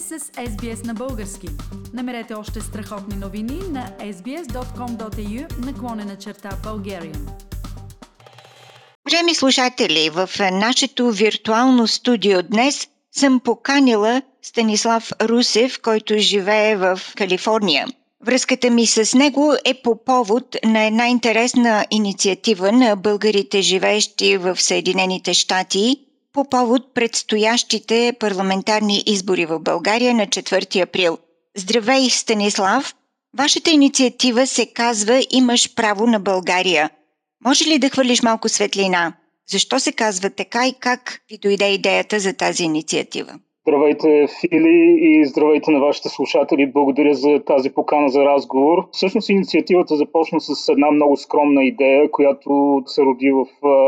сте с SBS на български. Намерете още страхотни новини на sbs.com.au наклонена черта Bulgarian. Уважаеми слушатели, в нашето виртуално студио днес съм поканила Станислав Русев, който живее в Калифорния. Връзката ми с него е по повод на една интересна инициатива на българите, живеещи в Съединените щати – по повод предстоящите парламентарни избори в България на 4 април. Здравей, Станислав! Вашата инициатива се казва Имаш право на България. Може ли да хвърлиш малко светлина? Защо се казва така и как ви дойде идеята за тази инициатива? Здравейте, Фили, и здравейте на вашите слушатели. Благодаря за тази покана за разговор. Всъщност инициативата започна с една много скромна идея, която се роди в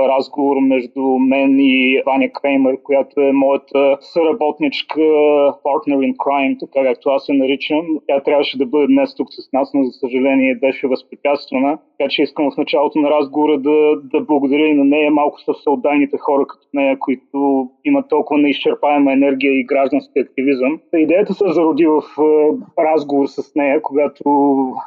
разговор между мен и Ваня Креймер, която е моята съработничка, partner in crime, така както аз се наричам. Тя трябваше да бъде днес тук с нас, но за съжаление беше възпрепятствана. Така че искам в началото на разговора да, да благодаря и на нея. Малко са всеотдайните хора като нея, които имат толкова неизчерпаема енергия и граждански активизъм. Идеята се зароди в е, разговор с нея, когато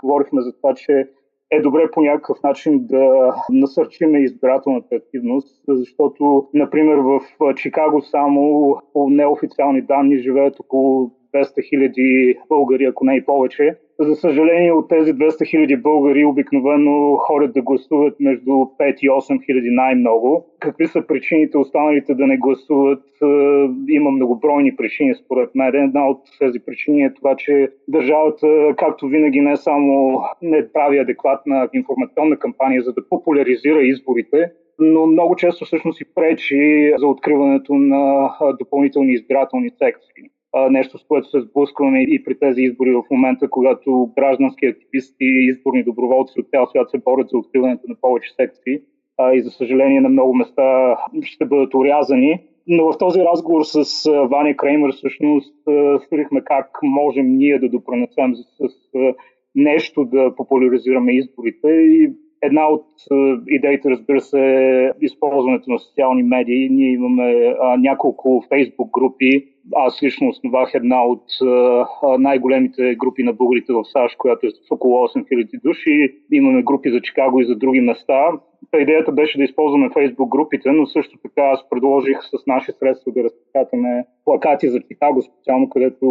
говорихме за това, че е добре по някакъв начин да насърчиме избирателната активност, защото, например, в Чикаго само по неофициални данни живеят около 200 хиляди българи, ако не и повече. За съжаление, от тези 200 хиляди българи обикновено ходят да гласуват между 5 и 8 хиляди най-много. Какви са причините останалите да не гласуват? Е, има многобройни причини, според мен. Една от тези причини е това, че държавата, както винаги, не само не прави адекватна информационна кампания, за да популяризира изборите, но много често всъщност и пречи за откриването на допълнителни избирателни секции нещо, с което се сблъскваме и при тези избори в момента, когато граждански активисти и изборни доброволци от цял свят се борят за откриването на повече секции и за съжаление на много места ще бъдат урязани. Но в този разговор с Ваня Креймер всъщност студихме как можем ние да допренесем с нещо да популяризираме изборите и Една от идеите, разбира се, е използването на социални медии. Ние имаме а, няколко фейсбук групи, аз лично основах една от най-големите групи на българите в САЩ, която е с около 8000 души. Имаме групи за Чикаго и за други места. Та идеята беше да използваме фейсбук групите, но също така аз предложих с наши средства да разпечатаме плакати за Чикаго, специално където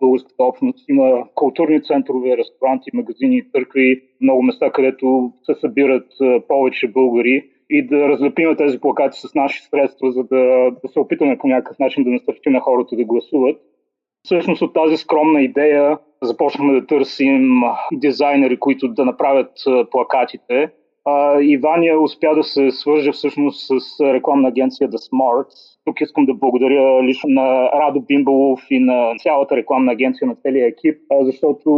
българската общност има културни центрове, ресторанти, магазини, църкви, много места, където се събират повече българи и да разлепиме тези плакати с наши средства, за да, да се опитаме по някакъв начин да насърчим на хората да гласуват. Всъщност от тази скромна идея започнахме да търсим дизайнери, които да направят плакатите. И успя да се свърже всъщност с рекламна агенция The Smart. Тук искам да благодаря лично на Радо Бимбалов и на цялата рекламна агенция на целия екип, защото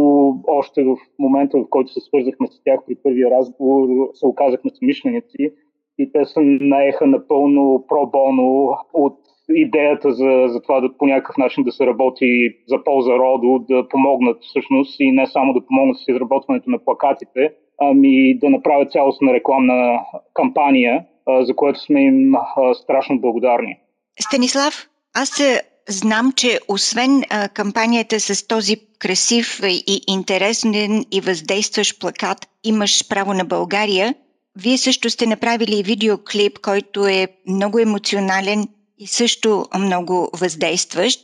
още в момента, в който се свързахме с тях при първия разговор, се оказахме самишленици и те се наеха напълно пробоно от идеята за, за това да по някакъв начин да се работи за полза родо, да помогнат всъщност и не само да помогнат с изработването на плакатите, ами да направят цялостна рекламна кампания, за което сме им страшно благодарни. Станислав, аз знам, че освен кампанията с този красив и интересен и въздействащ плакат Имаш право на България, вие също сте направили видеоклип, който е много емоционален и също много въздействащ.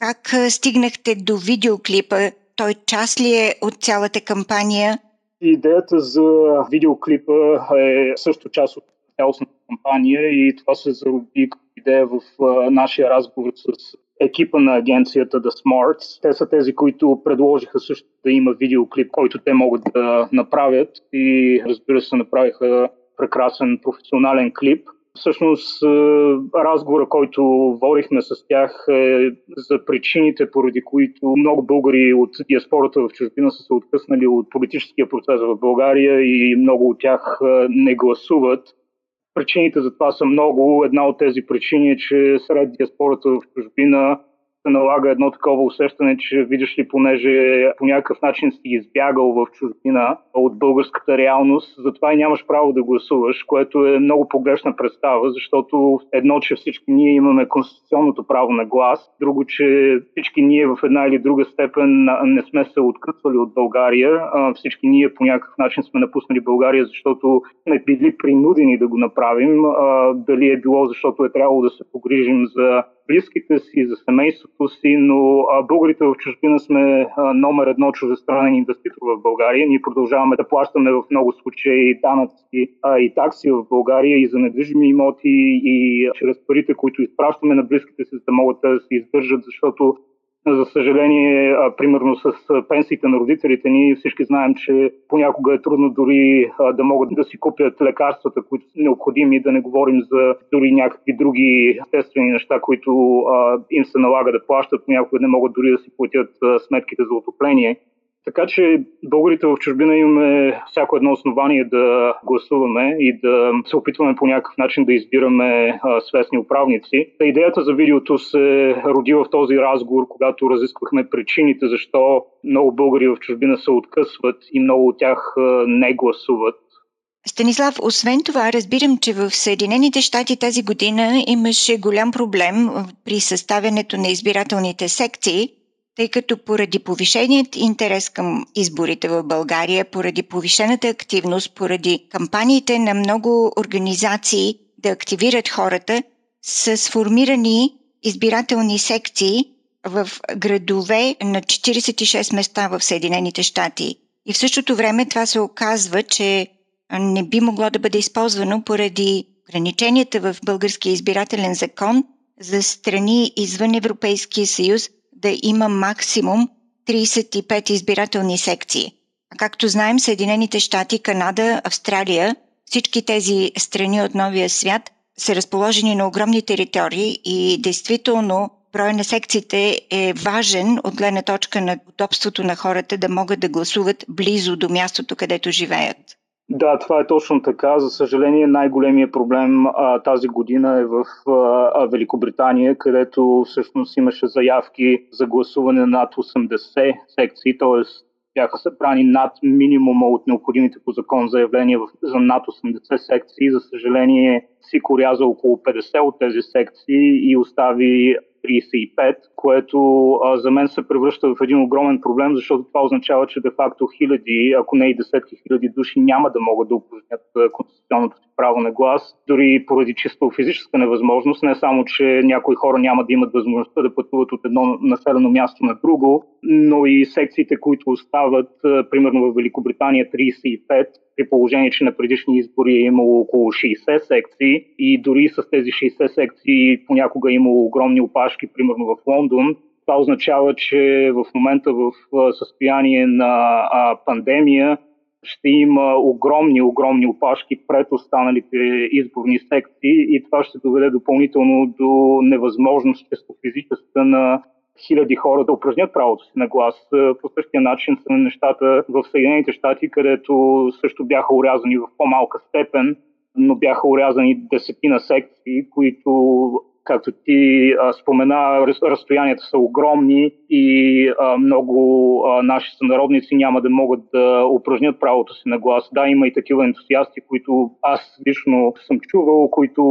Как стигнахте до видеоклипа? Той част ли е от цялата кампания? Идеята за видеоклипа е също част от цялостната кампания и това се зароби като идея в нашия разговор с екипа на агенцията The Smarts. Те са тези, които предложиха също да има видеоклип, който те могат да направят и разбира се направиха прекрасен професионален клип. Всъщност разговора, който водихме с тях е за причините, поради които много българи от диаспората в чужбина са се откъснали от политическия процес в България и много от тях не гласуват. Причините за това са много. Една от тези причини е, че сред диаспората в чужбина се налага едно такова усещане, че видиш ли, понеже по някакъв начин си избягал в чужбина от българската реалност, затова и нямаш право да гласуваш, което е много погрешна представа, защото едно, че всички ние имаме конституционното право на глас, друго, че всички ние в една или друга степен не сме се откъсвали от България, всички ние по някакъв начин сме напуснали България, защото сме били принудени да го направим, дали е било защото е трябвало да се погрижим за близките си, за семейството си, но българите в чужбина сме номер едно чуждестранен инвеститор в България. Ние продължаваме да плащаме в много случаи данъци и такси в България и за недвижими имоти и чрез парите, които изпращаме на близките си, за да могат да се издържат, защото за съжаление, а, примерно с пенсиите на родителите ни, всички знаем, че понякога е трудно дори а, да могат да си купят лекарствата, които са необходими, да не говорим за дори някакви други естествени неща, които а, им се налага да плащат, понякога не могат дори да си платят а, сметките за отопление. Така че българите в чужбина имаме всяко едно основание да гласуваме и да се опитваме по някакъв начин да избираме а, свестни управници. Та идеята за видеото се роди в този разговор, когато разисквахме причините защо много българи в чужбина се откъсват и много от тях не гласуват. Станислав, освен това, разбирам, че в Съединените щати тази година имаше голям проблем при съставянето на избирателните секции, тъй като поради повишеният интерес към изборите в България, поради повишената активност, поради кампаниите на много организации да активират хората, са сформирани избирателни секции в градове на 46 места в Съединените щати. И в същото време това се оказва, че не би могло да бъде използвано поради ограниченията в българския избирателен закон за страни извън Европейския съюз, да има максимум 35 избирателни секции. А както знаем, Съединените щати, Канада, Австралия, всички тези страни от новия свят са разположени на огромни територии и действително броя на секциите е важен от гледна точка на удобството на хората да могат да гласуват близо до мястото, където живеят. Да, това е точно така. За съжаление, най-големия проблем а, тази година е в а, Великобритания, където всъщност имаше заявки за гласуване над 80 секции, т.е. бяха събрани над минимума от необходимите по закон заявления за над 80 секции. За съжаление, си коряза около 50 от тези секции и остави 35, което а, за мен се превръща в един огромен проблем, защото това означава, че де-факто хиляди, ако не и десетки хиляди души няма да могат да упражнят конституционното си право на глас, дори поради чисто физическа невъзможност, не само, че някои хора няма да имат възможността да пътуват от едно населено място на друго, но и секциите, които остават, примерно в Великобритания 35, при положение, че на предишни избори е имало около 60 секции и дори с тези 60 секции понякога е имало огромни опашки, примерно в Лондон. Това означава, че в момента в състояние на пандемия ще има огромни, огромни опашки пред останалите изборни секции и това ще доведе допълнително до невъзможност често физическа на хиляди хора да упражнят правото си на глас. Е, по същия начин са нещата в Съединените щати, където също бяха урязани в по-малка степен, но бяха урязани десетина секции, които както ти спомена, разстоянията са огромни и много а, наши сънародници няма да могат да упражнят правото си на глас. Да, има и такива ентусиасти, които аз лично съм чувал, които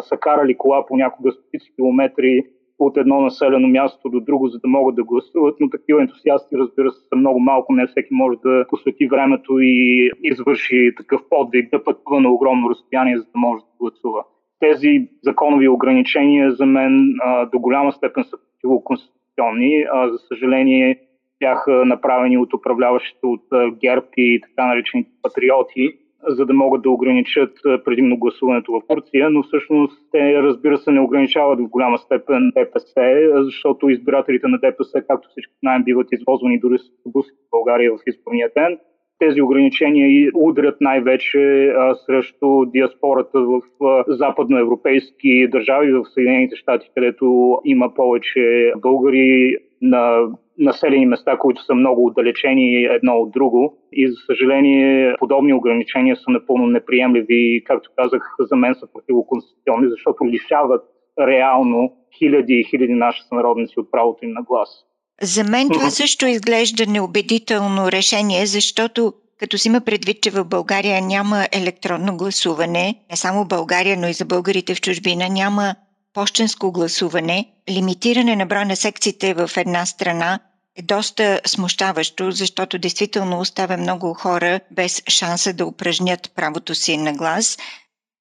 са карали кола понякога стотици километри от едно населено място до друго, за да могат да гласуват, но такива ентусиасти, разбира се, са много малко. Не всеки може да посвети времето и извърши такъв подвиг, да пътува на огромно разстояние, за да може да гласува. Тези законови ограничения за мен а, до голяма степен са противоконституционни. А, за съжаление, бяха направени от управляващите от ГЕРБ и така наречените патриоти за да могат да ограничат предимно гласуването в Турция, но всъщност те, разбира се, не ограничават в голяма степен ДПС, защото избирателите на ДПС, както всички знаем, биват извозвани дори с автобуси в България в изборния ден. Тези ограничения удрят най-вече а, срещу диаспората в а, западноевропейски държави, в Съединените щати, където има повече българи на населени места, които са много отдалечени едно от друго. И за съжаление, подобни ограничения са напълно неприемливи и, както казах, за мен са противоконституционни, защото лишават реално хиляди и хиляди наши сънародници от правото им на глас. За мен това също изглежда неубедително решение, защото като си има предвид, че в България няма електронно гласуване, не само в България, но и за българите в чужбина няма почтенско гласуване, лимитиране на броя на секциите в една страна е доста смущаващо, защото действително оставя много хора без шанса да упражнят правото си на глас.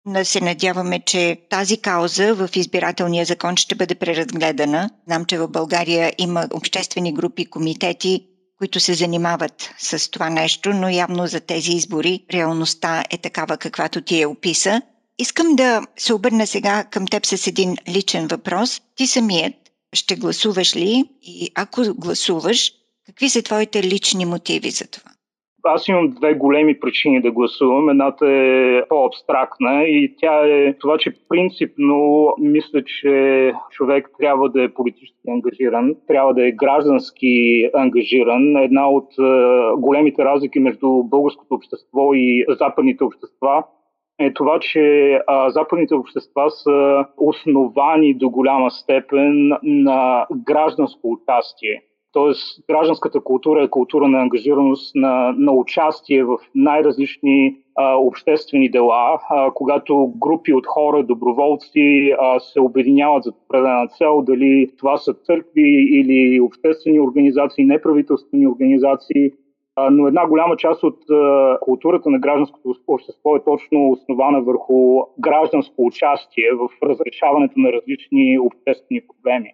Да се надяваме, че тази кауза в избирателния закон ще бъде преразгледана. Знам, че в България има обществени групи, комитети, които се занимават с това нещо, но явно за тези избори реалността е такава, каквато ти я описа. Искам да се обърна сега към теб с един личен въпрос. Ти самият ще гласуваш ли и ако гласуваш, какви са твоите лични мотиви за това? Аз имам две големи причини да гласувам. Едната е по-абстрактна и тя е това, че принципно мисля, че човек трябва да е политически ангажиран, трябва да е граждански ангажиран. Една от е, големите разлики между българското общество и западните общества е това, че а, западните общества са основани до голяма степен на гражданско участие. Тоест, гражданската култура е култура на ангажираност, на, на участие в най-различни а, обществени дела, а, когато групи от хора, доброволци а, се обединяват за определена цел, дали това са църкви или обществени организации, неправителствени организации, но една голяма част от културата на гражданското общество е точно основана върху гражданско участие в разрешаването на различни обществени проблеми.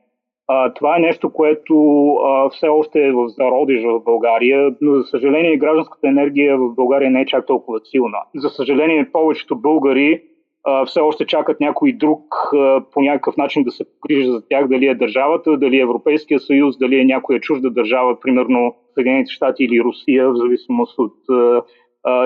Това е нещо, което все още е в зародиш в България, но за съжаление гражданската енергия в България не е чак толкова силна. За съжаление повечето българи все още чакат някой друг по някакъв начин да се погрижи за тях, дали е държавата, дали е Европейския съюз, дали е някоя чужда държава, примерно Съединените щати или Русия, в зависимост от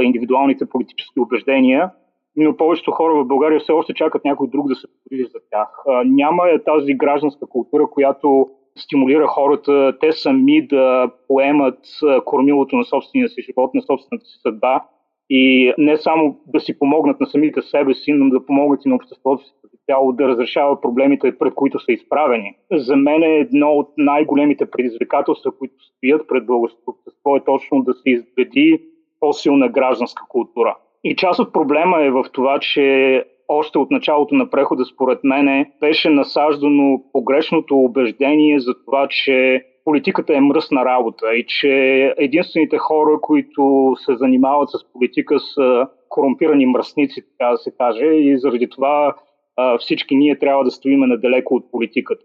индивидуалните политически убеждения. Но повечето хора в България все още чакат някой друг да се погрижи за тях. Няма е тази гражданска култура, която стимулира хората те сами да поемат кормилото на собствения си живот, на собствената си съдба и не само да си помогнат на самите себе си, но да помогнат и на обществото си като цяло да разрешава проблемите, пред които са изправени. За мен е едно от най-големите предизвикателства, които стоят пред българското общество е точно да се изгради по-силна гражданска култура. И част от проблема е в това, че още от началото на прехода, според мене, беше насаждано погрешното убеждение за това, че политиката е мръсна работа и че единствените хора, които се занимават с политика са корумпирани мръсници, така да се каже, и заради това всички ние трябва да стоиме надалеко от политиката.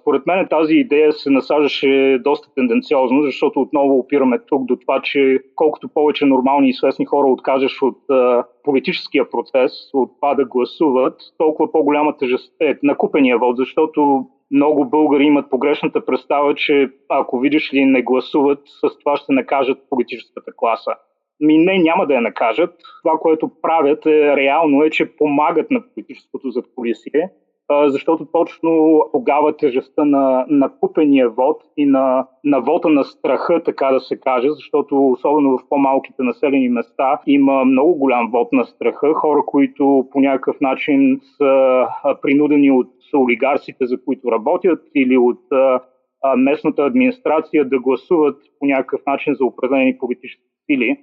Според мен тази идея се насаждаше доста тенденциозно, защото отново опираме тук до това, че колкото повече нормални и свестни хора откажеш от политическия процес, от това да гласуват, толкова по-голяма тежест е накупения вод, защото много българи имат погрешната представа, че ако видиш ли не гласуват, с това ще накажат политическата класа. Ми не, няма да я накажат. Това, което правят е реално е, че помагат на политическото задколисие, защото точно тогава тежестта на, на купения вод и на, на вода на страха, така да се каже, защото особено в по-малките населени места има много голям вод на страха, хора, които по някакъв начин са принудени от олигарсите, за които работят, или от местната администрация да гласуват по някакъв начин за определени политически сили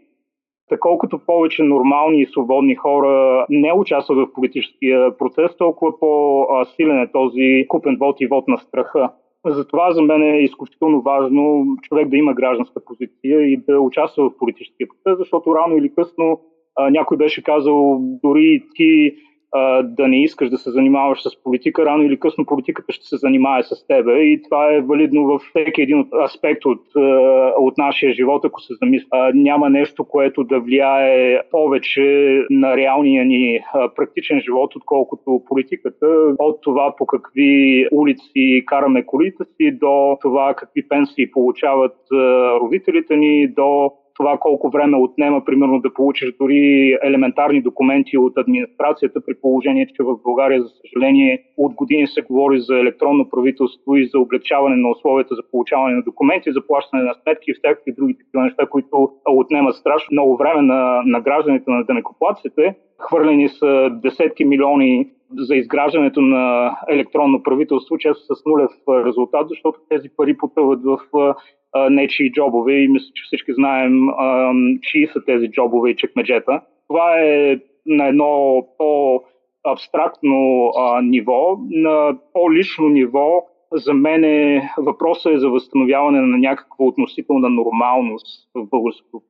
колкото повече нормални и свободни хора не участват в политическия процес, толкова по-силен е този купен вод и вод на страха. Затова за мен е изключително важно човек да има гражданска позиция и да участва в политическия процес, защото рано или късно някой беше казал, дори ти а, да не искаш да се занимаваш с политика, рано или късно политиката ще се занимае с тебе и това е валидно във всеки един аспект от, от нашия живот, ако се замисля. Няма нещо, което да влияе повече на реалния ни практичен живот, отколкото политиката. От това по какви улици караме колите си, до това какви пенсии получават родителите ни, до това колко време отнема, примерно, да получиш дори елементарни документи от администрацията, при положение, че в България, за съжаление, от години се говори за електронно правителство и за облегчаване на условията за получаване на документи, за плащане на сметки и всякакви други такива неща, които отнемат страшно много време на, на гражданите, на денекоплаците. Хвърлени са десетки милиони за изграждането на електронно правителство, често с нулев резултат, защото тези пари потъват в нечии джобове и мисля, че всички знаем чии са тези джобове и чекмеджета. Това е на едно по-абстрактно ниво. На по-лично ниво за мен е, въпросът е за възстановяване на някаква относителна нормалност в българското.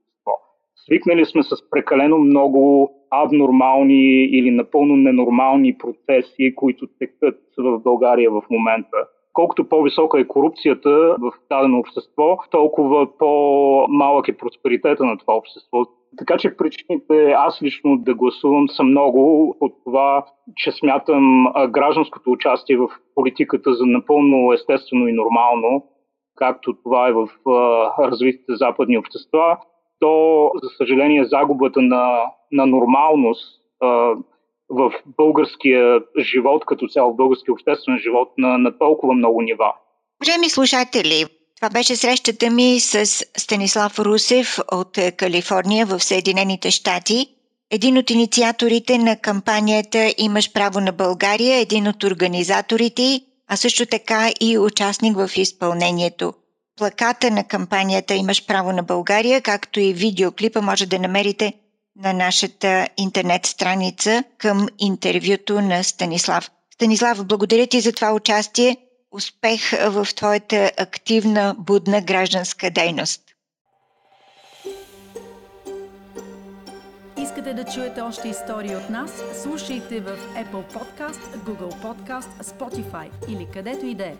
Свикнали сме с прекалено много абнормални или напълно ненормални процеси, които текат в България в момента. Колкото по-висока е корупцията в дадено общество, толкова по-малък е просперитета на това общество. Така че причините аз лично да гласувам са много от това, че смятам гражданското участие в политиката за напълно естествено и нормално, както това е в развитите западни общества, то, за съжаление, загубата на, на нормалност в българския живот, като цяло в българския обществен живот на, на толкова много нива. Уважаеми слушатели, това беше срещата ми с Станислав Русев от Калифорния в Съединените щати. Един от инициаторите на кампанията Имаш право на България, един от организаторите, а също така и участник в изпълнението. Плаката на кампанията Имаш право на България, както и видеоклипа може да намерите на нашата интернет страница към интервюто на Станислав. Станислав, благодаря ти за това участие. Успех в твоята активна, будна гражданска дейност. Искате да чуете още истории от нас? Слушайте в Apple Podcast, Google Podcast, Spotify или където и да е.